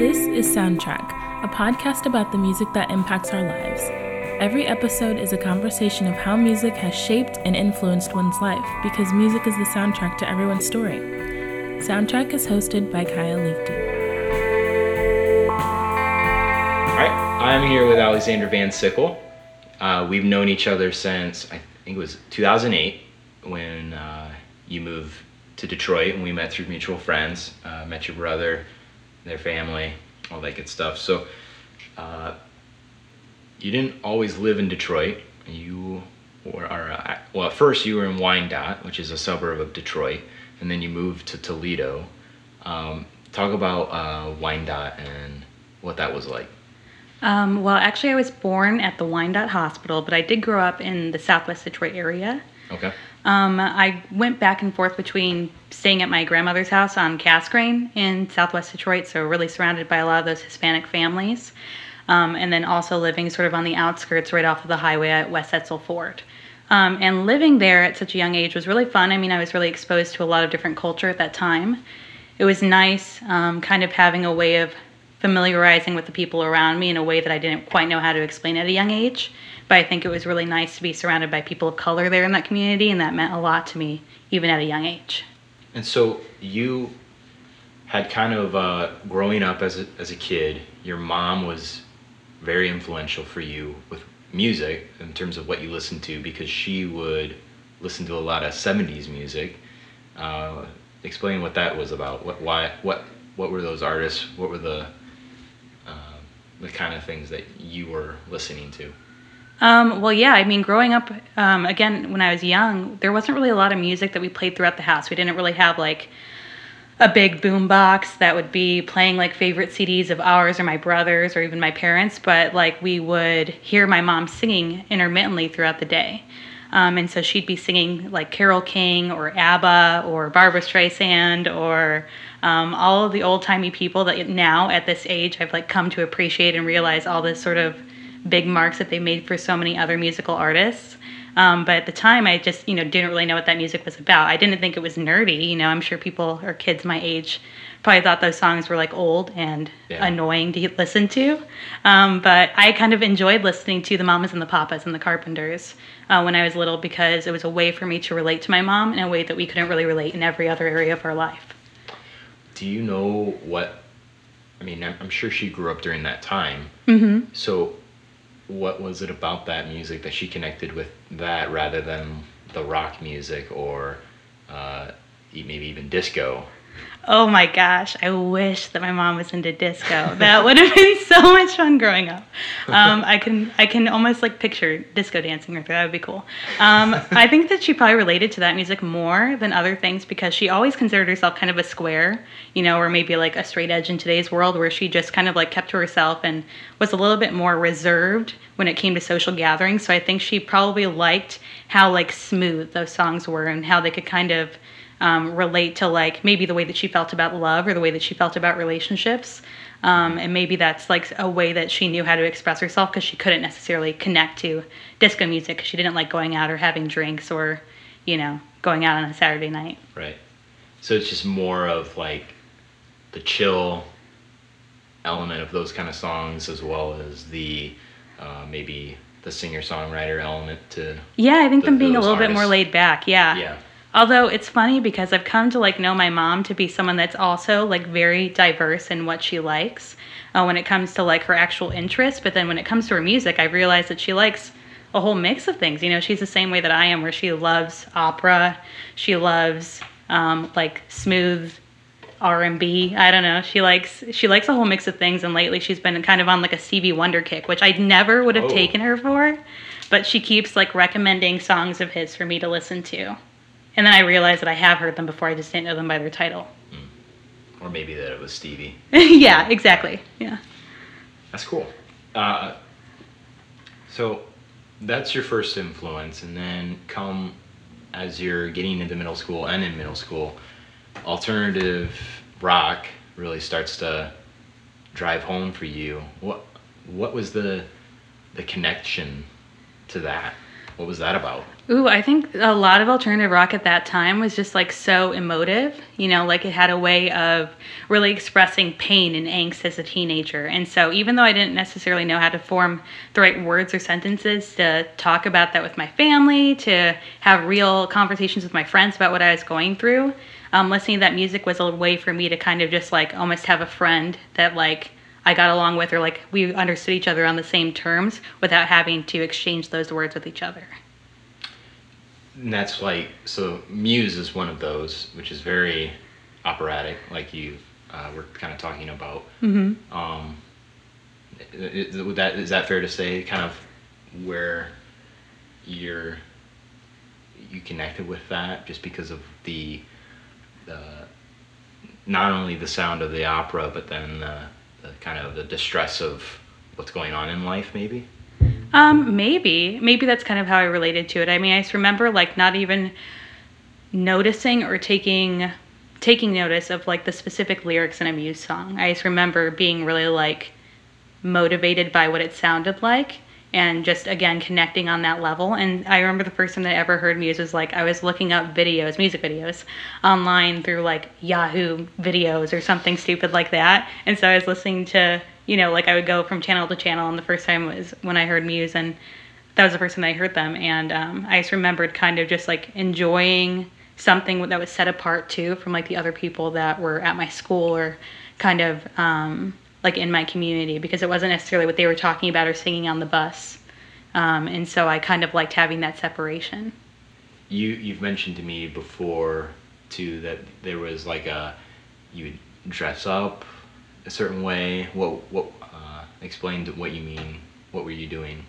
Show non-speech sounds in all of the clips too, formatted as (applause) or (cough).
This is Soundtrack, a podcast about the music that impacts our lives. Every episode is a conversation of how music has shaped and influenced one's life because music is the soundtrack to everyone's story. Soundtrack is hosted by Kaya Leakty. All right, I'm here with Alexandra Van Sickle. Uh, we've known each other since I think it was 2008 when uh, you moved to Detroit and we met through mutual friends. Uh, met your brother, their family, all that good stuff. So uh, you didn't always live in Detroit. You were, are, uh, well, at first you were in Wyandotte, which is a suburb of Detroit, and then you moved to Toledo. Um, talk about uh, Wyandotte and what that was like. Um, well, actually, I was born at the Wyandotte Hospital, but I did grow up in the Southwest Detroit area. Okay. Um, I went back and forth between staying at my grandmother's house on Cass Casgrain in Southwest Detroit, so really surrounded by a lot of those Hispanic families, um, and then also living sort of on the outskirts right off of the highway at West Etzel Ford. Um, and living there at such a young age was really fun. I mean, I was really exposed to a lot of different culture at that time. It was nice, um, kind of having a way of familiarizing with the people around me in a way that I didn't quite know how to explain at a young age. But I think it was really nice to be surrounded by people of color there in that community, and that meant a lot to me, even at a young age. And so you had kind of uh, growing up as a, as a kid, your mom was very influential for you with music in terms of what you listened to because she would listen to a lot of 70s music. Uh, explain what that was about. What, why, what, what were those artists? What were the, the kind of things that you were listening to? Um, well, yeah, I mean, growing up, um, again, when I was young, there wasn't really a lot of music that we played throughout the house. We didn't really have like a big boom box that would be playing like favorite CDs of ours or my brother's or even my parents, but like we would hear my mom singing intermittently throughout the day. Um, and so she'd be singing like Carole King or ABBA or Barbra Streisand or um, all of the old timey people that now at this age I've like come to appreciate and realize all this sort of big marks that they made for so many other musical artists. Um, but at the time, I just you know didn't really know what that music was about. I didn't think it was nerdy. You know, I'm sure people or kids my age probably thought those songs were like old and Yeah. annoying to listen to. Um, but I kind of enjoyed listening to the Mamas and the Papas and the Carpenters uh, when I was little because it was a way for me to relate to my mom in a way that we couldn't really relate in every other area of our life. Do you know what? I mean, I'm, I'm sure she grew up during that time. hmm So, what was it about that music that she connected with that rather than the rock music or uh, maybe even disco? Oh my gosh, I wish that my mom was into disco. That would have been so much fun growing up. Um, I can I can almost like picture disco dancing with her. That would be cool. Um, I think that she probably related to that music more than other things because she always considered herself kind of a square, you know, or maybe like a straight edge in today's world where she just kind of like kept to herself and was a little bit more reserved when it came to social gatherings. So I think she probably liked how like smooth those songs were and how they could kind of um, relate to like maybe the way that she felt about love or the way that she felt about relationships. Um, and maybe that's like a way that she knew how to express herself because she couldn't necessarily connect to disco music because she didn't like going out or having drinks or, you know, going out on a Saturday night. Right. So it's just more of like the chill element of those kind of songs as well as the uh, maybe the singer songwriter element to Yeah, I think The- them being a little bit more laid back. Yeah. yeah Although it's funny because I've come to like know my mom to be someone that's also like very diverse in what she likes uh, when it comes to like her actual interests. But then when it comes to her music, I realized that she likes a whole mix of things. You know, she's the same way that I am, where she loves opera, she loves um, like smooth R and B. I don't know. She likes she likes a whole mix of things, and lately she's been kind of on like a Stevie Wonder kick, which I never would have Oh. taken her for. But she keeps like recommending songs of his for me to listen to, and then I realized that I have heard them before. I just didn't know them by their title. or maybe that it was Stevie. (laughs) yeah, exactly. Yeah. That's cool. Uh, so that's your first influence, and then come as you're getting into middle school and in middle school, alternative rock really starts to drive home for you. What what was the the connection to that? what was that about? Ooh, I think a lot of alternative rock at that time was just like so emotive. You know, like it had a way of really expressing pain and angst as a teenager. And so, even though I didn't necessarily know how to form the right words or sentences to talk about that with my family, to have real conversations with my friends about what I was going through, um, listening to that music was a way for me to kind of just like almost have a friend that like I got along with, or like we understood each other on the same terms without having to exchange those words with each other. And that's like so. Muse is one of those, which is very operatic, like you uh, were kind of talking about. Mm-hmm. Um, is, would that is that fair to say? Kind of where you're you connected with that, just because of the the not only the sound of the opera, but then the, the kind of the distress of what's going on in life, maybe. Um, maybe. Maybe that's kind of how I related to it. I mean, I just remember like not even noticing or taking taking notice of like the specific lyrics in a Muse song. I just remember being really like motivated by what it sounded like and just again connecting on that level. And I remember the first time that I ever heard Muse was like I was looking up videos, music videos, online through like Yahoo videos or something stupid like that. And so I was listening to you know, like I would go from channel to channel, and the first time was when I heard Muse, and that was the first time I heard them, and um, I just remembered kind of just like enjoying something that was set apart too from like the other people that were at my school or kind of um, like in my community because it wasn't necessarily what they were talking about or singing on the bus, um, and so I kind of liked having that separation. You you've mentioned to me before too that there was like a you would dress up a certain way? What what uh, explain what you mean? What were you doing?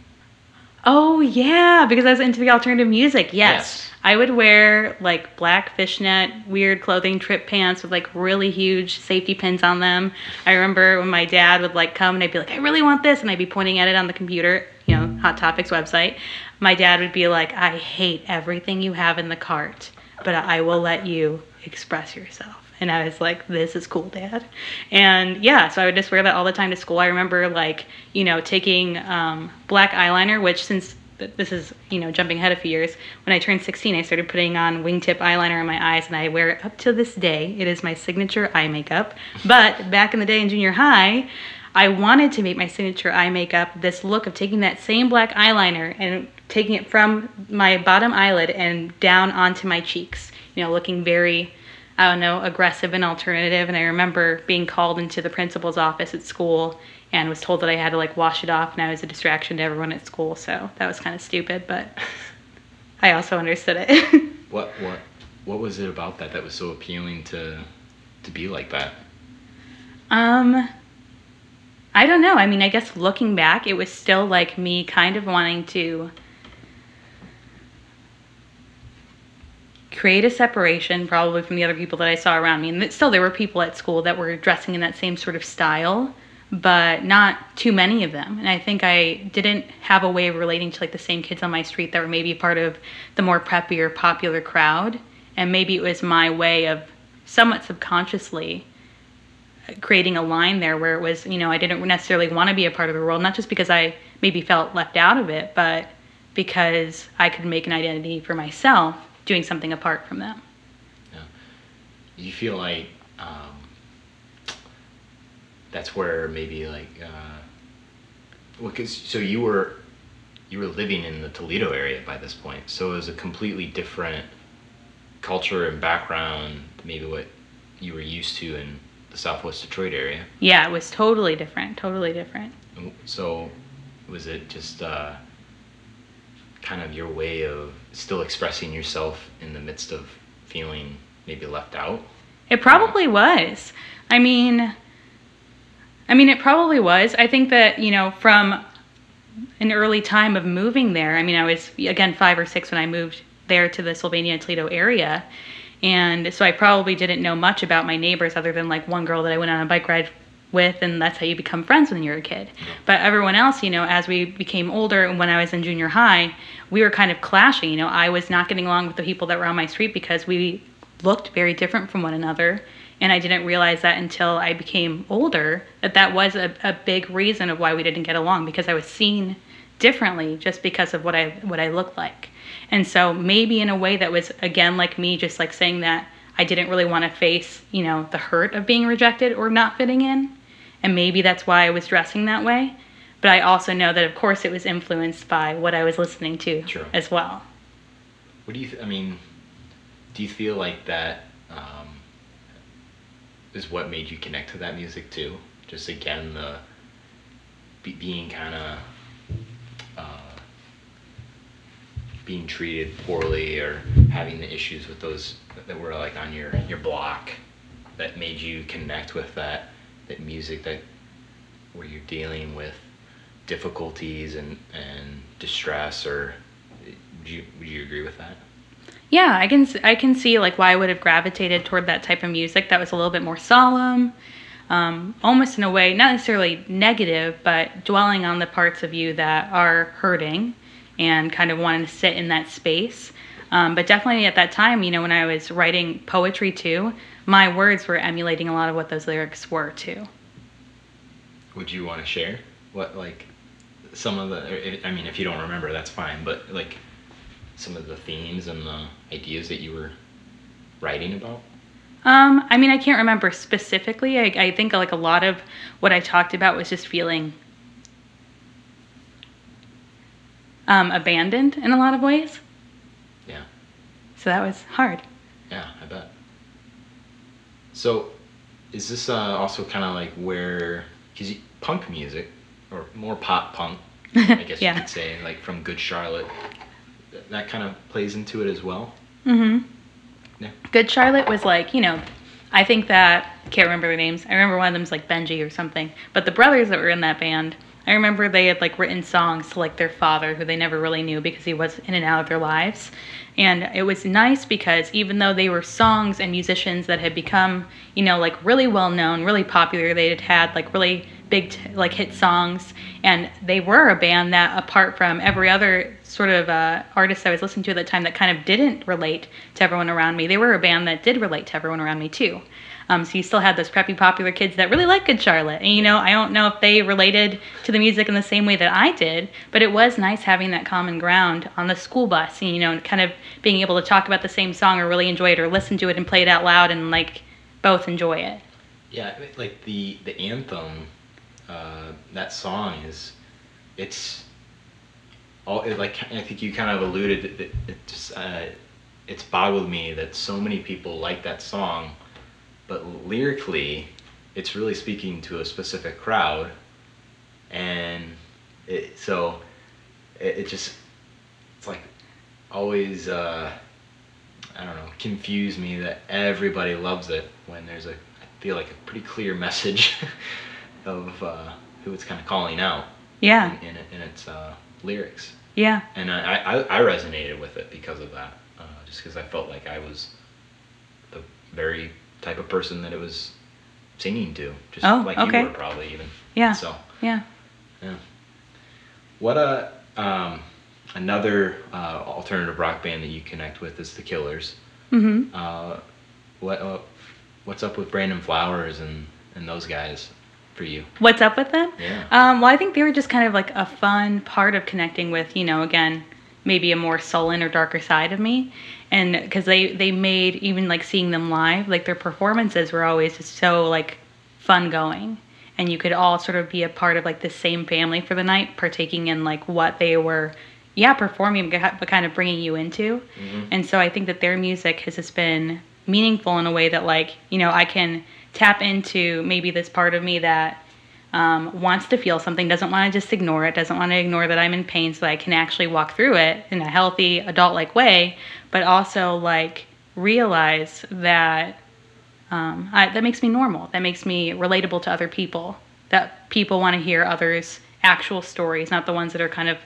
Oh yeah, because I was into the alternative music. Yes. Yes. I would wear like black fishnet, weird clothing, trip pants with like really huge safety pins on them. I remember when my dad would like come and I'd be like, I really want this, and I'd be pointing at it on the computer, you know, Hot Topic's website. My dad would be like, I hate everything you have in the cart, but I will let you express yourself. And I was like, this is cool, dad. And yeah, so I would just wear that all the time to school. I remember like, you know, taking um, black eyeliner, which since this is, you know, jumping ahead a few years, when I turned 16, I started putting on wingtip eyeliner in my eyes and I wear it up to this day. It is my signature eye makeup. But back in the day in junior high, I wanted to make my signature eye makeup this look of taking that same black eyeliner and taking it from my bottom eyelid and down onto my cheeks, you know, looking very I don't know, aggressive and alternative. And I remember being called into the principal's office at school and was told that I had to like wash it off and I was a distraction to everyone at school. So that was kind of stupid, but (laughs) I also understood it. (laughs) What what what was it about that that was so appealing to to be like that? um, I don't know. I mean, I guess looking back, it was still like me kind of wanting to create a separation probably from the other people that I saw around me. And still, there were people at school that were dressing in that same sort of style, but not too many of them. And I think I didn't have a way of relating to like the same kids on my street that were maybe part of the more preppy or popular crowd. And maybe it was my way of somewhat subconsciously creating a line there where it was, you know, I didn't necessarily want to be a part of the world, not just because I maybe felt left out of it, but because I could make an identity for myself doing something apart from them. Yeah. You feel like um, that's where maybe like uh, well, 'cause- so you were you were living in the Toledo area by this point, so it was a completely different culture and background, maybe what you were used to in the Southwest Detroit area. Yeah, it was totally different, totally different. So, was it just uh, kind of your way of still expressing yourself in the midst of feeling maybe left out? It probably was. I mean, I mean, it probably was. I think that you know, from an early time of moving there. I mean, I was again five or six when I moved there to the Sylvania Toledo area, and so I probably didn't know much about my neighbors other than like one girl that I went on a bike ride with, and that's how you become friends when you're a kid. But everyone else, you know, as we became older, and when I was in junior high, we were kind of clashing. You know, I was not getting along with the people that were on my street because we looked very different from one another. And I didn't realize that until I became older that that was a, a big reason of why we didn't get along because I was seen differently just because of what I what I looked like. And so maybe in a way that was again like me just like saying that I didn't really want to face, you know, the hurt of being rejected or not fitting in. And maybe that's why I was dressing that way. But I also know that of course it was influenced by what I was listening to as well. What do you? Th- I mean, do you feel like that um, is what made you connect to that music too? Just again the be, being kind of uh, being treated poorly or having the issues with those that were like on your your block that made you connect with that that music that where you're dealing with difficulties and and distress or would you would you agree with that? Yeah, I can I can see like why I would have gravitated toward that type of music that was a little bit more solemn, um, almost in a way not necessarily negative, but dwelling on the parts of you that are hurting, and kind of wanting to sit in that space. Um, but definitely at that time, you know, when I was writing poetry too, my words were emulating a lot of what those lyrics were too. Would you want to share what like some of the? I mean, if you don't remember, that's fine. But like some of the themes and the ideas that you were writing about. Um, I mean, I can't remember specifically. I, I think like a lot of what I talked about was just feeling um, abandoned in a lot of ways. Yeah. So that was hard. Yeah, I bet. So, is this uh, also kind of like where, because punk music, or more pop punk, I (laughs) guess Yeah. you could say, like from Good Charlotte, th- that kind of plays into it as well. Mm-hmm. Yeah. Good Charlotte was like, you know, I think that can't remember their names. I remember one of them's like Benji or something. But the brothers that were in that band, I remember they had like written songs to like their father, who they never really knew because he was in and out of their lives. And it was nice because even though they were songs and musicians that had become, you know, like really well known, really popular, they had had like really big t- like hit songs, and they were a band that, apart from every other sort of uh, artist I was listening to at that time, that kind of didn't relate to everyone around me. They were a band that did relate to everyone around me too. Um, so you still had those preppy popular kids that really liked Good Charlotte. And you know, I don't know if they related to the music in the same way that I did, but it was nice having that common ground on the school bus and you know, kind of being able to talk about the same song or really enjoy it or listen to it and play it out loud and like both enjoy it. Yeah, like the the anthem, uh, that song is, it's, all it, like I think you kind of alluded that it, just uh, it's boggled me that so many people like that song, but lyrically, it's really speaking to a specific crowd, and it so it, it just it's like always uh, I don't know confuse me that everybody loves it when there's a I feel like a pretty clear (laughs) message of uh, who it's kind of calling out Yeah, in, in, in its uh, lyrics, yeah, and I, I, I resonated with it because of that, uh, just because I felt like I was the very type of person that it was singing to, just Oh, like okay. you were probably even. yeah, So yeah. yeah. What a um, another uh, alternative rock band that you connect with is the Killers. Mm-hmm. Uh, what uh, what's up with Brandon Flowers and and those guys for you? What's up with them? Yeah. Um, well, I think they were just kind of like a fun part of connecting with, you know, again, maybe a more sullen or darker side of me. And because they, they made, even like seeing them live, like their performances were always just so like fun going. And you could all sort of be a part of like the same family for the night, partaking in like what they were, yeah, performing, but kind of bringing you into. Mm-hmm. And so I think that their music has just been meaningful in a way that, like, you know, I can tap into maybe this part of me that um, wants to feel something, doesn't want to just ignore it, doesn't want to ignore that I'm in pain so I can actually walk through it in a healthy, adult like way, but also like realize that um, I, that makes me normal, that makes me relatable to other people, that people want to hear others' actual stories, not the ones that are kind of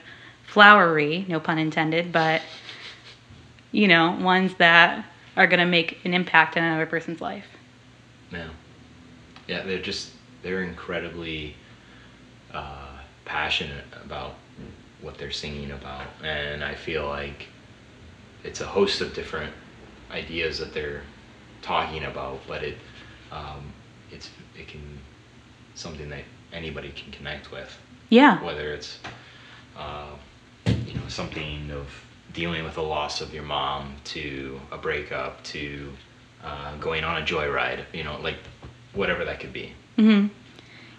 flowery, no pun intended, but you know, ones that are going to make an impact in another person's life. Yeah. Yeah, they're just they're incredibly uh, passionate about what they're singing about, and I feel like it's a host of different ideas that they're talking about, but it um, it's it can something that anybody can connect with, Yeah. whether it's uh, you know something of dealing with the loss of your mom to a breakup to uh, going on a joyride. You know, like whatever that could be. Hmm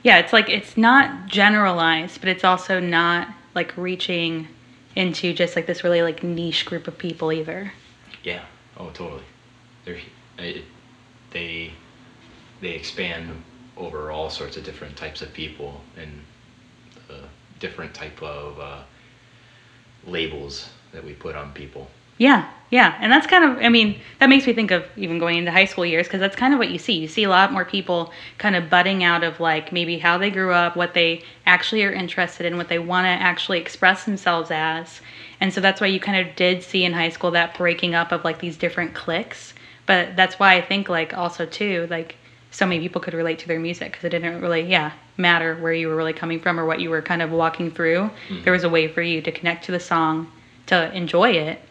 Yeah, it's like it's not generalized, but it's also not like reaching into just like this really like niche group of people either. Yeah. Oh, totally. They're they they expand over all sorts of different types of people and uh, different type of uh, labels that we put on people. Yeah, yeah, and that's kind of I mean that makes me think of even going into high school years because that's kind of what you see. You see a lot more people kind of budding out of like maybe how they grew up, what they actually are interested in, what they want to actually express themselves as. And so that's why you kind of did see in high school that breaking up of like these different cliques. But that's why I think like also too like so many people could relate to their music because it didn't really yeah matter where you were really coming from or what you were kind of walking through. Hmm. There was a way for you to connect to the song, to enjoy it,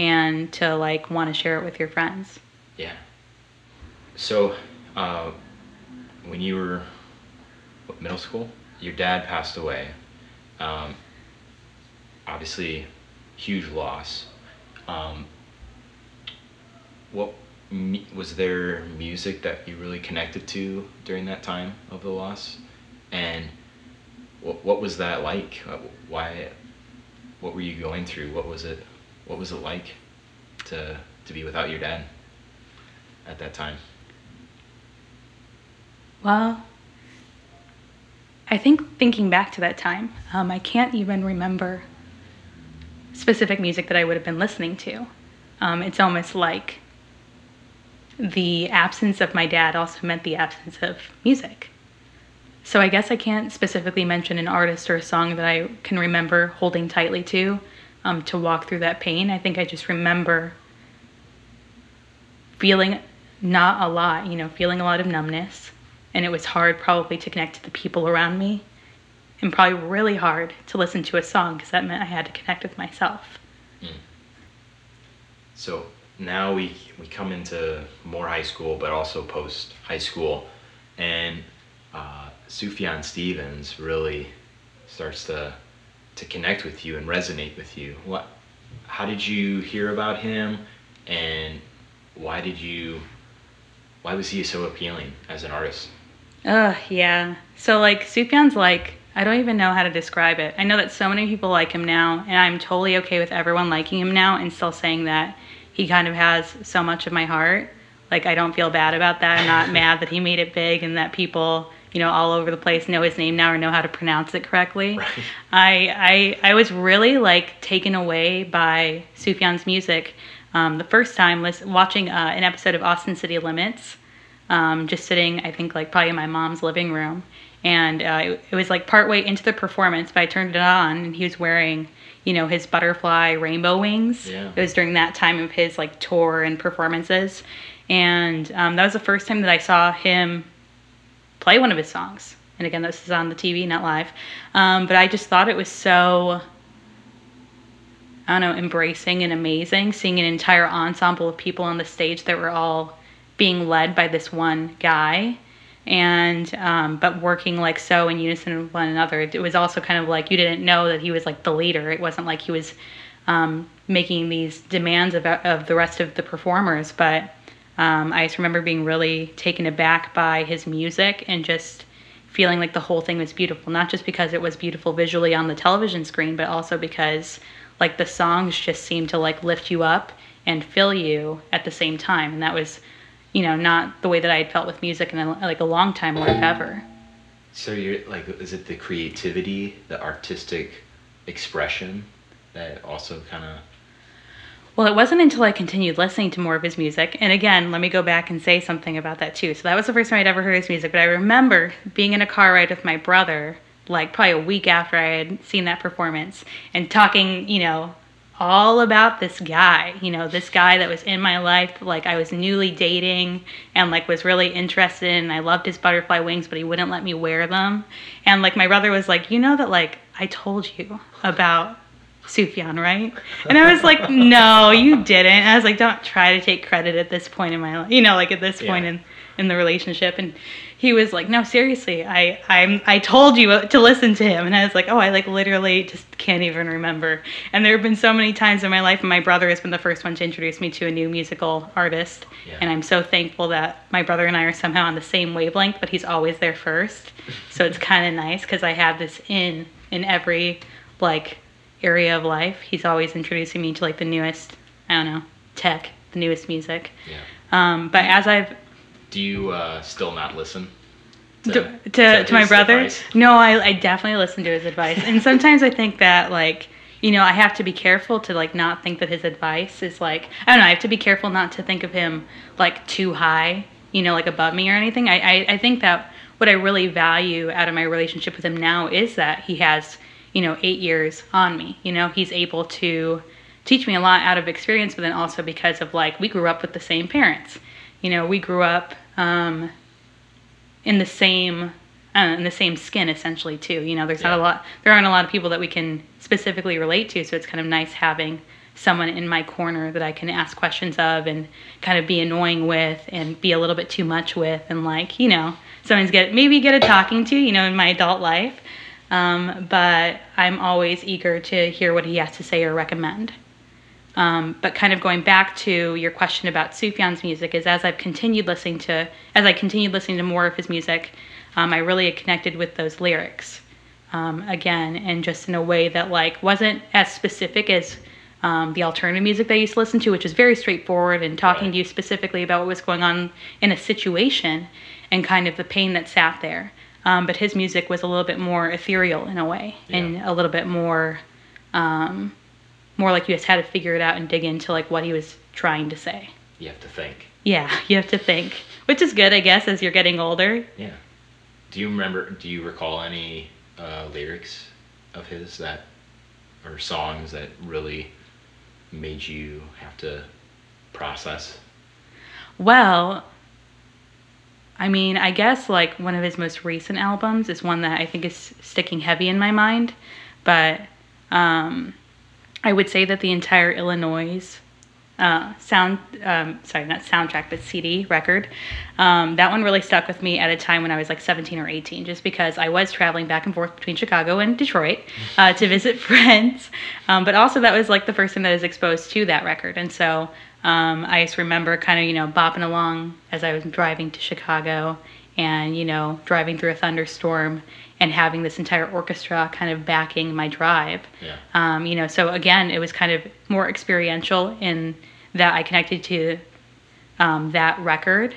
and to like want to share it with your friends. Yeah. So, uh, when you were what, middle school, your dad passed away. Um, obviously, huge loss. Um, what was there music that you really connected to during that time of the loss, and what what was that like? Uh, Why? What were you going through? What was it? What was it like to to be without your dad at that time? Well, I think thinking back to that time, um, I can't even remember specific music that I would have been listening to. Um, it's almost like the absence of my dad also meant the absence of music. So I guess I can't specifically mention an artist or a song that I can remember holding tightly to um, to walk through that pain. I think I just remember feeling not a lot, you know, feeling a lot of numbness. And it was hard probably to connect to the people around me and probably really hard to listen to a song because that meant I had to connect with myself. So now we we come into more high school, but also post high school, and uh, Sufjan Stevens really starts to to connect with you and resonate with you. What? How did you hear about him, and why did you? Why was he so appealing as an artist? Ugh, yeah. So like Sufjan's like I don't even know how to describe it. I know that so many people like him now, and I'm totally okay with everyone liking him now and still saying that he kind of has so much of my heart. Like I don't feel bad about that. I'm not (laughs) mad that he made it big and that people, you know, all over the place know his name now or know how to pronounce it correctly. Right. I I I was really like taken away by Sufjan's music um, the first time listen, watching uh, an episode of Austin City Limits. Um, just sitting, I think like probably in my mom's living room, and uh, it, it was like partway into the performance, but I turned it on and he was wearing, you know, his butterfly rainbow wings. Yeah. It was during that time of his like tour and performances, and um, that was the first time that I saw him play one of his songs. And again, this is on the TV, not live. Um, but I just thought it was so, I don't know, embracing and amazing seeing an entire ensemble of people on the stage that were all being led by this one guy and um, but working like so in unison with one another. It was also kind of like you didn't know that he was like the leader. It wasn't like he was um, making these demands of, of the rest of the performers, but um, I just remember being really taken aback by his music and just feeling like the whole thing was beautiful. Not just because it was beautiful visually on the television screen, but also because like the songs just seemed to like lift you up and fill you at the same time, and that was you know, not the way that I had felt with music in a, like a long time or if ever. So you're like, is it the creativity, the artistic expression that also kind of? Well, it wasn't until I continued listening to more of his music. And again, let me go back and say something about that too. So that was the first time I'd ever heard his music. But I remember being in a car ride with my brother, like probably a week after I had seen that performance, and talking, you know, all about this guy, you know, this guy that was in my life, like I was newly dating and like was really interested in. I loved his butterfly wings, but he wouldn't let me wear them. And like my brother was like, you know that like I told you about Sufjan, right? And I was like, no, you didn't. I was like, don't try to take credit at this point in my life, you know, like at this point Yeah. in in the relationship and he was like no seriously i i'm i told you to listen to him and i was like oh i like literally just can't even remember and there have been so many times in my life and my brother has been the first one to introduce me to a new musical artist Yeah. and i'm so thankful that my brother and i are somehow on the same wavelength but he's always there first so it's (laughs) kind of nice because i have this in in every like area of life he's always introducing me to like the newest i don't know tech the newest music Yeah. um, but as i've Do you uh, still not listen? to, to, to my brother advice? no I, I definitely listen to his advice and sometimes i think that like you know i have to be careful to like not think that his advice is like i don't know i have to be careful not to think of him like too high you know like above me or anything i i, I think that what i really value out of my relationship with him now is that he has you know eight years on me you know he's able to teach me a lot out of experience but then also because of like we grew up with the same parents you know we grew up um in the same I in the same skin essentially too. You know, there's not a lot there aren't a lot of people that we can specifically relate to, so it's kind of nice having someone in my corner that I can ask questions of and kind of be annoying with and be a little bit too much with and like, you know, sometimes get maybe get a talking to, you know, in my adult life. Um, but I'm always eager to hear what he has to say or recommend. Um, but kind of going back to your question about Sufjan's music is as I've continued listening to as I continued listening to more of his music, um, I really connected with those lyrics um, again, and just in a way that like wasn't as specific as um, the alternative music that I used to listen to, which is very straightforward and talking Right. to you specifically about what was going on in a situation and kind of the pain that sat there. Um, but his music was a little bit more ethereal in a way, and a little bit more um, more like you just had to figure it out and dig into like what he was trying to say. You have to think. Yeah, (laughs) you have to think, which is good, I guess, as you're getting older. Yeah. Do you remember? Do you recall any uh, lyrics of his that, or songs that really made you have to process? Well, I mean, I guess like one of his most recent albums is one that I think is sticking heavy in my mind, but um, I would say that the entire Illinois uh, sound, um, sorry, not soundtrack, but CD record, um, that one really stuck with me at a time when I was like 17 or 18, just because I was traveling back and forth between Chicago and Detroit uh, to visit (laughs) friends. Um, but also, that was like the first time that I was exposed to that record. And so um, I just remember kind of, you know, bopping along as I was driving to Chicago and, you know, driving through a thunderstorm and having this entire orchestra kind of backing my drive. Yeah. Um, you know, so again, it was kind of more experiential in that I connected to um, that record.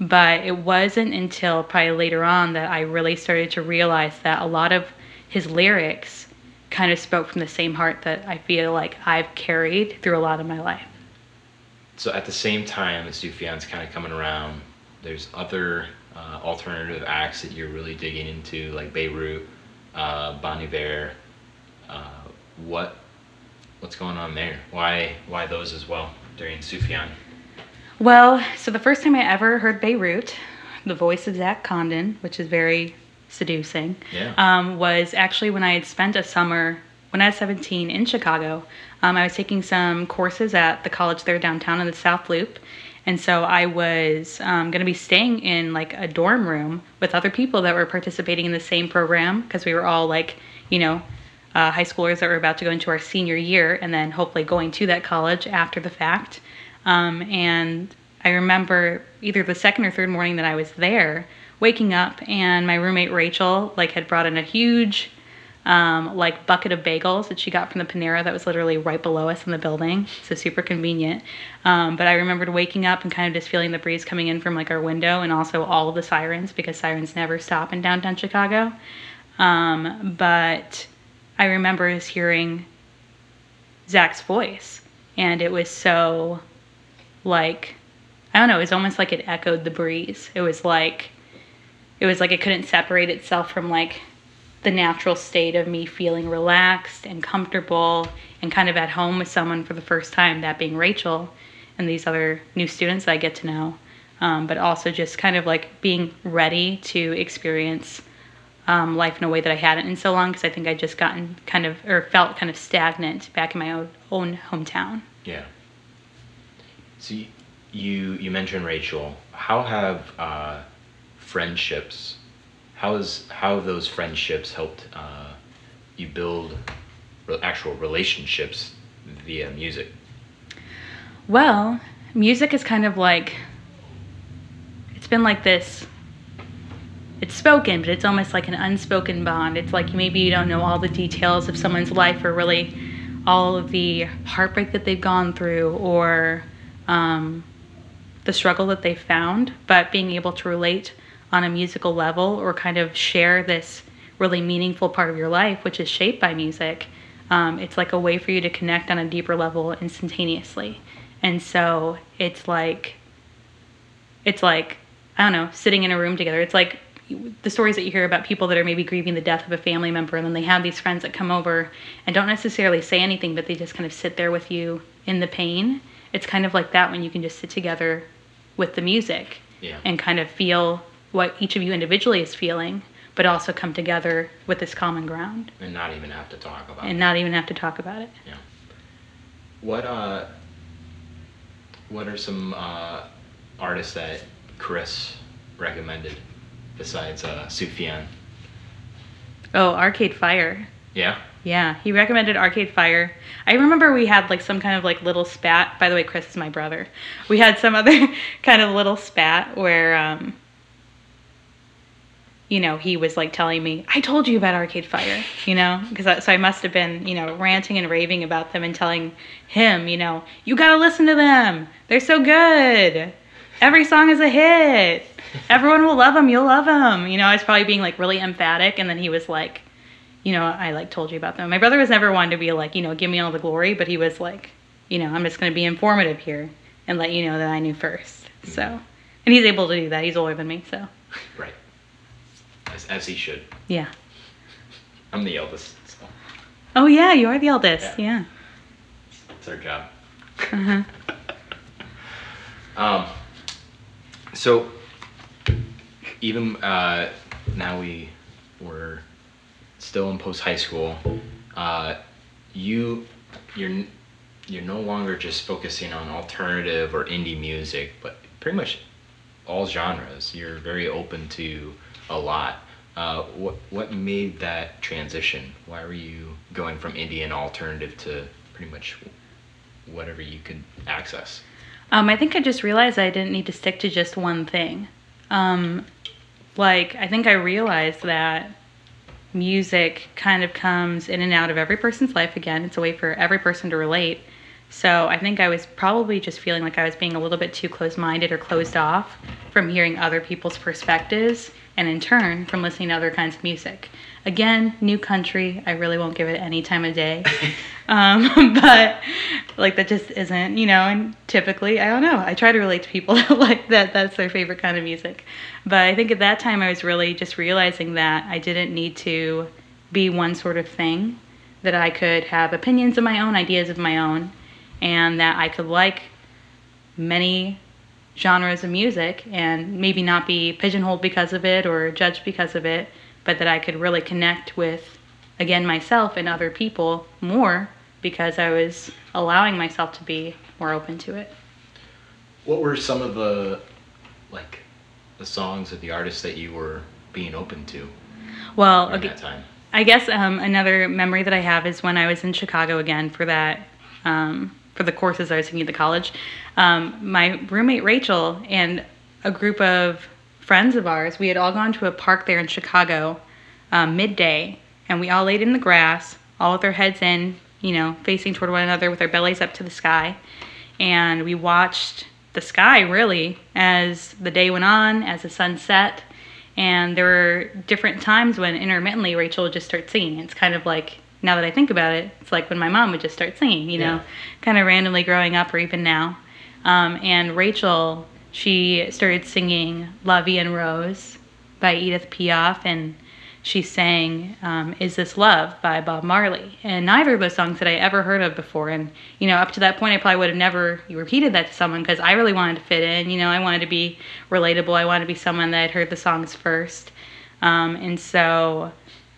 But it wasn't until probably later on that I really started to realize that a lot of his lyrics kind of spoke from the same heart that I feel like I've carried through a lot of my life. So at the same time as Sufjan's kind of coming around, there's other uh, alternative acts that you're really digging into, like Beirut, uh, Bon Iver. Uh, what what's going on there? Why why those as well during Sufjan? Well, so the first time I ever heard Beirut, the voice of Zach Condon, which is very seducing, Yeah. um, was actually when I had spent a summer when I was 17 in Chicago. Um, I was taking some courses at the college there downtown in the South Loop. And so I was um, going to be staying in like a dorm room with other people that were participating in the same program because we were all like, you know, uh, high schoolers that were about to go into our senior year and then hopefully going to that college after the fact. Um, and I remember either the second or third morning that I was there, waking up and my roommate Rachel like had brought in a huge um, like bucket of bagels that she got from the Panera that was literally right below us in the building. So super convenient. Um, but I remembered waking up and kind of just feeling the breeze coming in from like our window and also all of the sirens because sirens never stop in downtown Chicago. Um, but I remember just hearing Zach's voice and it was so like I don't know, it was almost like it echoed the breeze. It was like it was like it couldn't separate itself from like the natural state of me feeling relaxed and comfortable and kind of at home with someone for the first time, that being Rachel and these other new students I get to know. Um, but also just kind of like being ready to experience um, life in a way that I hadn't in so long because I think I'd just gotten kind of or felt kind of stagnant back in my own, own hometown. Yeah. So you, you you mentioned Rachel. how have uh, friendships, how is how have those friendships helped uh, you build re- actual relationships via music? Well, music is kind of like it's been like this it's spoken, but it's almost like an unspoken bond. It's like maybe you don't know all the details of someone's life or really all of the heartbreak that they've gone through or um, the struggle that they found, but being able to relate on a musical level or kind of share this really meaningful part of your life, which is shaped by music, um, it's like a way for you to connect on a deeper level instantaneously. And so it's like, it's like, I don't know, sitting in a room together. It's like the stories that you hear about people that are maybe grieving the death of a family member and then they have these friends that come over and don't necessarily say anything but they just kind of sit there with you in the pain it's kind of like that when you can just sit together with the music Yeah. and kind of feel what each of you individually is feeling but also come together with this common ground And not even have to talk about and it. not even have to talk about it Yeah. What uh what are some uh artists that Chris recommended besides uh Sufjan? oh arcade fire Yeah? Yeah, he recommended Arcade Fire. I remember we had like some kind of like little spat. By the way, Chris is my brother. We had some other (laughs) kind of little spat where, um, you know, he was like telling me, "I told you about Arcade Fire," you know, because so I must have been, you know, ranting and raving about them and telling him, you know, you gotta listen to them. They're so good. Every song is a hit. Everyone will love them. You'll love them. You know, I was probably being like really emphatic, and then he was like you know, I like told you about them. My brother was never one to be like, you know, give me all the glory, but he was like, you know, I'm just going to be informative here and let you know that I knew first. So, and he's able to do that. He's older than me, so Right. As, as he should. yeah. I'm the eldest, so Oh yeah, you are the eldest. Yeah. Yeah. it's our job. Uh-huh. (laughs) Um, so even uh, now we were still in post high school. Uh, you you're you're no longer just focusing on alternative or indie music, but pretty much all genres. You're very open to a lot. Uh, what what made that transition? Why were you going from indie and alternative to pretty much whatever you could access? Um, I think I just realized I didn't need to stick to just one thing. Um, like, I think I realized that music kind of comes in and out of every person's life again. It's a way for every person to relate. So I think I was probably just feeling like I was being a little bit too close minded or closed off from hearing other people's perspectives and in turn from listening to other kinds of music. Again, new country. I really won't give it any time of day. (laughs) um, (laughs) but like that just isn't, you know, and typically, I don't know, I try to relate to people (laughs) like that. That's their favorite kind of music. But I think at that time I was really just realizing that I didn't need to be one sort of thing, that I could have opinions of my own, ideas of my own, and that I could like many genres of music and maybe not be pigeonholed because of it or judged because of it, but that I could really connect with, again, myself and other people more because I was allowing myself to be more open to it. What were some of the like the songs or the artists that you were being open to Well, okay, that time? I guess um, another memory that I have is when I was in Chicago again for that um, for the courses I was taking at the college. Um, my roommate Rachel and a group of friends of ours, we had all gone to a park there in Chicago um, midday, and we all laid in the grass, all with our heads in, you know, facing toward one another with our bellies up to the sky, and we watched the sky really as the day went on, as the sun set, and there were different times when intermittently Rachel would just start singing. It's kind of like now that I think about it, it's like when my mom would just start singing, you know, Yeah. kind of randomly growing up or even now. Um, and Rachel, she started singing Vie en Rose by Edith Piaf, and she sang um, Is This Love by Bob Marley. And neither of those songs that I ever heard of before. And, you know, up to that point, I probably would have never repeated that to someone because I really wanted to fit in. You know, I wanted to be relatable. I wanted to be someone that had heard the songs first. Um, and so,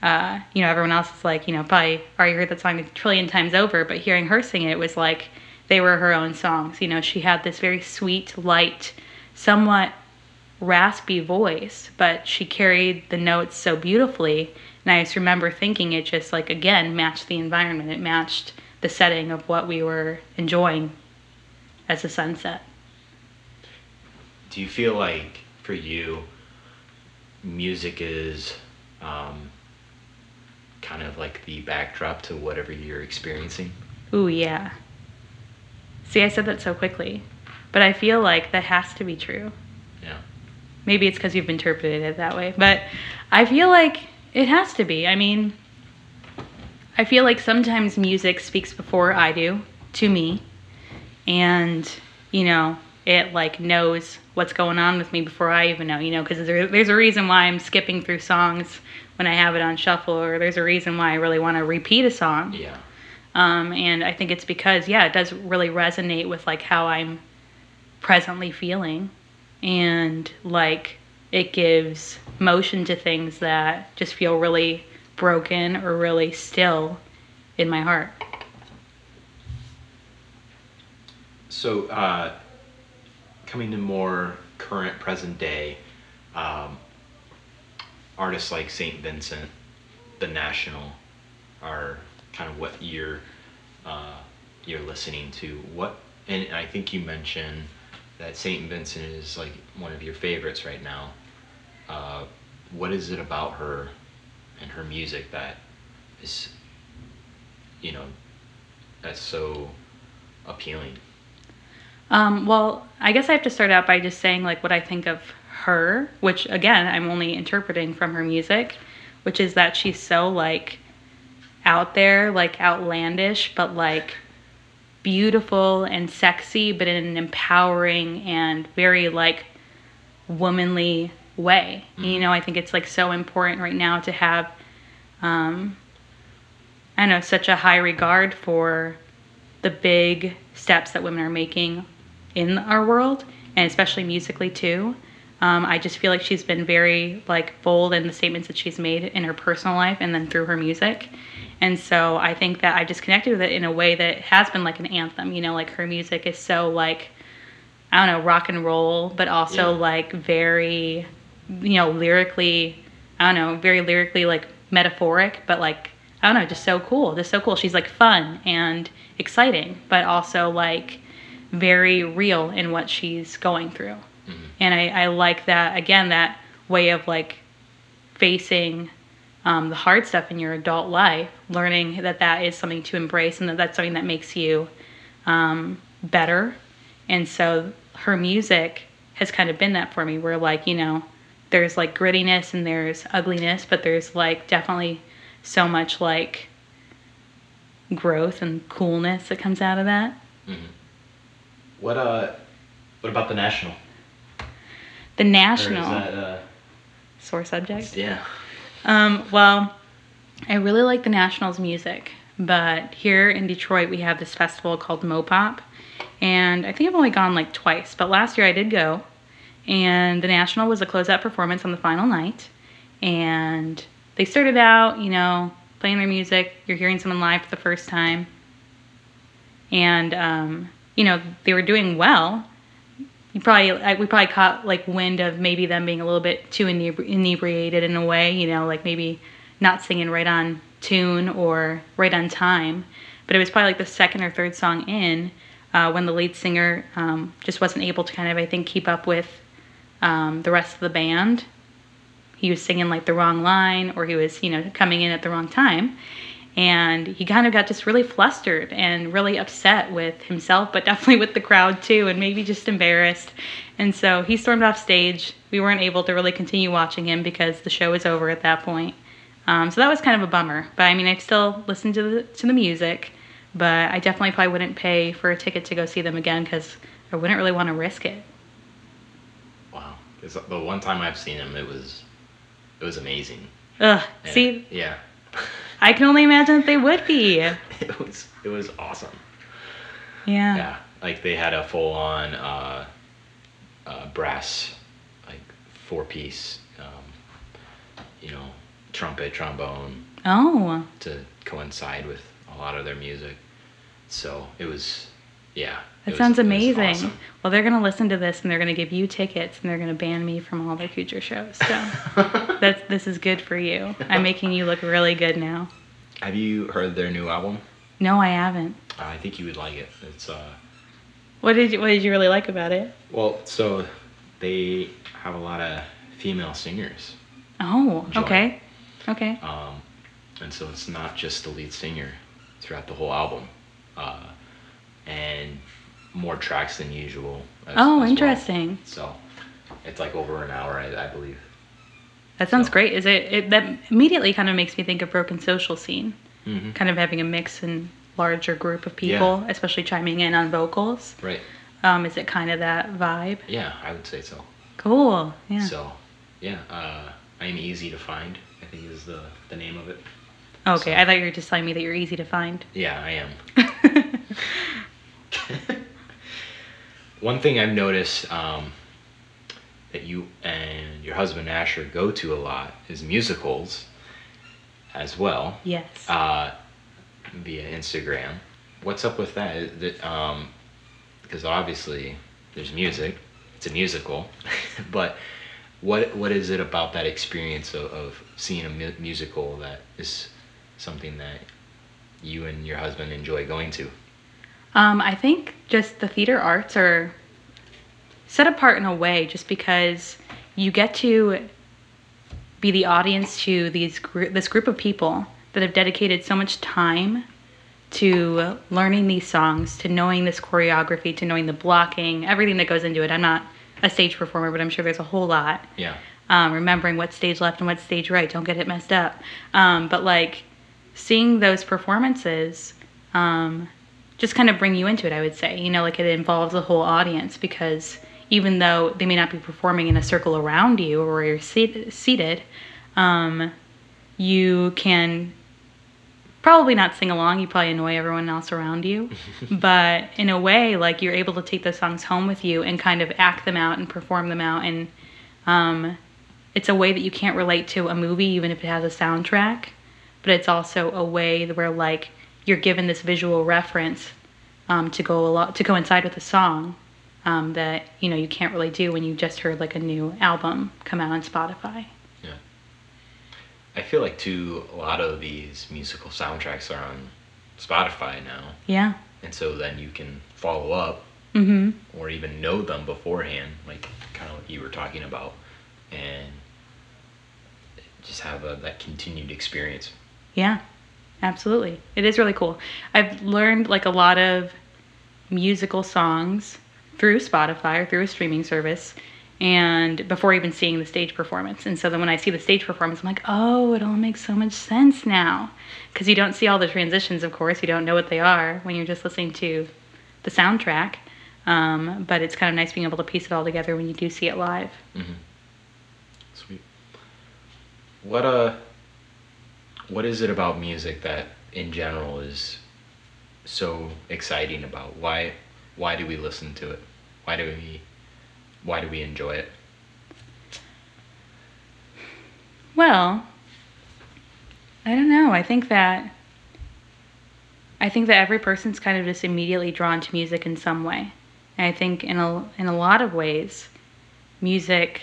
uh, you know, everyone else is like, you know, probably already heard that song a trillion times over, but hearing her sing it was like they were her own songs. You know, she had this very sweet, light, somewhat raspy voice, but she carried the notes so beautifully. And I just remember thinking it just like again matched the environment. It matched the setting of what we were enjoying as a sunset. Do you feel like for you, music is um, kind of like the backdrop to whatever you're experiencing? Ooh, yeah. See, I said that so quickly, but I feel like that has to be true. Yeah. Maybe it's because you've interpreted it that way, but I feel like it has to be. I mean, I feel like sometimes music speaks before I do to me, and you know, it like knows what's going on with me before I even know, you know, because there, there's a reason why I'm skipping through songs when I have it on shuffle, or there's a reason why I really want to repeat a song. Yeah. Um, and I think it's because, yeah, it does really resonate with like how I'm presently feeling. And like it gives motion to things that just feel really broken or really still in my heart. So, uh, coming to more current present day, um, artists like St. Vincent, The National, are kind of what you're uh, you're listening to. What and I think you mentioned that St. Vincent is like one of your favorites right now. Uh, what is it about her and her music that is, you know, that's so appealing? Um, well, I guess I have to start out by just saying like what I think of her, which again I'm only interpreting from her music, which is that she's so like out there, like outlandish, but like beautiful and sexy, but in an empowering and very like womanly way. Mhm. You know, I think it's like so important right now to have, um, I don't know, such a high regard for the big steps that women are making in our world, and especially musically too. Um, I just feel like she's been very like bold in the statements that she's made in her personal life and then through her music. And so I think that I just connected with it in a way that has been like an anthem. You know, like her music is so like I don't know, rock and roll, but also Yeah. like very, you know, lyrically, I don't know, very lyrically like metaphoric, but like, I don't know, just so cool. Just so cool. She's like fun and exciting, but also like very real in what she's going through. Mhm. And I, I like that, again, that way of like facing um, the hard stuff in your adult life, learning that that is something to embrace and that that's something that makes you um, better. And so her music has kind of been that for me, where like, you know, there's like grittiness and there's ugliness, but there's like definitely so much like growth and coolness that comes out of that. What uh, what about the national? The Or is national that, uh, sore subject. yeah. Um, well, I really like the Nationals music, but here in Detroit we have this festival called Mopop, and I think I've only gone like twice, but last year I did go, and the National was a closeout performance on the final night, and they started out, you know, playing their music. You're hearing someone live for the first time, and um, you know they were doing well, you probably we probably caught like wind of maybe them being a little bit too inebri- inebriated in a way you know like maybe not singing right on tune or right on time. But it was probably like the second or third song in uh, when the lead singer um, just wasn't able to kind of i think keep up with um, the rest of the band. He was singing like the wrong line or he was you know coming in at the wrong time and he kind of got just really flustered and really upset with himself but (laughs) definitely with the crowd too and maybe just embarrassed. And so he stormed off stage. We weren't able to really continue watching him because the show was over at that point. Um, so that was kind of a bummer. But i mean i still listened to the, to the music but i definitely probably wouldn't pay for a ticket to go see them again because i wouldn't really want to risk it. Wow. the one time I've seen him, it was it was amazing. ugh. And- see? Yeah. (laughs) i can only imagine that they would be (laughs) it was it was awesome. yeah Yeah. Like they had a full on uh, uh, brass, like four piece, um, you know, trumpet, trombone oh to coincide with a lot of their music. So it was Yeah. That was- sounds amazing. awesome. Well, they're going to listen to this and they're going to give you tickets and they're going to ban me from all their future shows. So (laughs) that's this is good for you. I'm making you look really good now. Have you heard their new album? No, I haven't. I think you would like it. It's uh What did you What did you really like about it? well, so they have a lot of female singers. Oh, Joy. okay, okay. Um, and so it's not just the lead singer throughout the whole album. Uh, and more tracks than usual. as- Oh, as well. interesting. So it's like over an hour, I, I believe. That sounds So- great. Is it, it? That immediately kind of makes me think of Broken Social Scene, hmm kind of having a mix and larger group of people, especially chiming in on vocals. Right. Um, is it kind of that vibe? Yeah, I would say so. Cool. Yeah. So, yeah, uh, I'm easy to find. I think is the the name of it. okay, so- I thought you were just telling me that you're easy to find. Yeah, I am. (laughs) (laughs) (laughs) One thing I've noticed um, that you and your husband Asher go to a lot is musicals as well yes. uh, via Instagram. What's up with that? That um, because obviously there's music, it's a musical, (laughs) but what what is it about that experience of, of seeing a mu- musical that is something that you and your husband enjoy going to? Um, I think just the theater arts are set apart in a way just because you get to be the audience to these gr- this group of people that have dedicated so much time to learning these songs, to knowing this choreography, to knowing the blocking, everything that goes into it. I'm not a stage performer, but I'm sure there's a whole lot Yeah. um, remembering what stage left and what stage right. Don't get it messed up. Um, but like seeing those performances um, just kind of bring you into it, I would say. You know, like it involves the whole audience because even though they may not be performing in a circle around you or where you're seated, seated um, you can probably not sing along. You probably annoy everyone else around you. (laughs) but in a way, like you're able to take those songs home with you and kind of act them out and perform them out. And um, it's a way that you can't relate to a movie, even if it has a soundtrack. But it's also a way where like you're given this visual reference um, to go a lot to coincide with the song um, that you know you can't really do when you just heard like a new album come out on Spotify. Yeah, I feel like too a lot of these musical soundtracks are on Spotify now, Yeah. and so then you can follow up Mm-hmm. or even know them beforehand, like kind of what you were talking about, and just have a, that continued experience. Yeah, absolutely. It is really cool. I've learned like a lot of musical songs through Spotify or through a streaming service and before even seeing the stage performance. And so then when I see the stage performance, I'm like, oh, it all makes so much sense now. Because you don't see all the transitions, of course. You don't know what they are when you're just listening to the soundtrack. Um, but it's kind of nice being able to piece it all together when you do see it live. Sweet. What uh what is it about music that in general is so exciting about? Why why do we listen to it? Why do we why do we enjoy it? Well, I don't know. I think that I think that every person's kind of just immediately drawn to music in some way. And I think in a in a lot of ways, music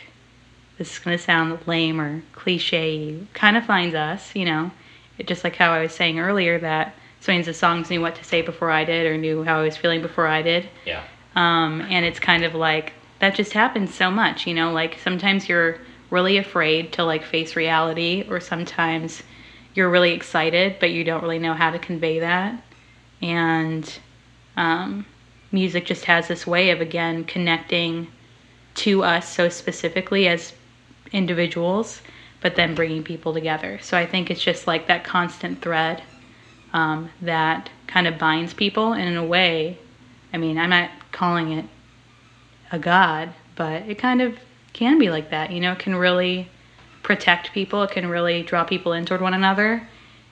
this is going to sound lame or cliche, kind of finds us, you know. It, just like how I was saying earlier that sometimes the songs knew what to say before I did or knew how I was feeling before I did. Yeah. Um, and it's kind of like that just happens so much, you know, like sometimes you're really afraid to like face reality or sometimes you're really excited but you don't really know how to convey that. And um, music just has this way of again connecting to us so specifically as individuals but then bringing people together. So I think it's just like that constant thread um, that kind of binds people and in a way I mean, I'm not calling it a god, but it kind of can be like that. You know, it can really protect people, it can really draw people in toward one another,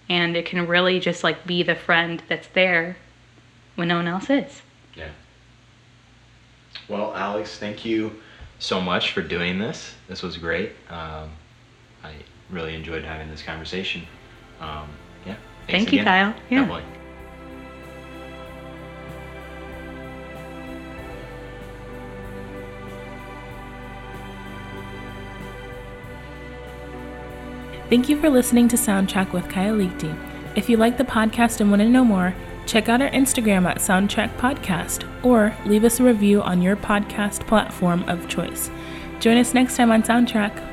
and it can really just like be the friend that's there when no one else is. Yeah. Well, Alex, thank you so much for doing this. This was great. Um, I really enjoyed having this conversation. Um, yeah. Thank you, again. Kyle. Yeah. Definitely. Thank you for listening to Soundtrack with Kyle Liechty. If you like the podcast and want to know more, check out our Instagram at Soundtrack Podcast or leave us a review on your podcast platform of choice. Join us next time on Soundtrack.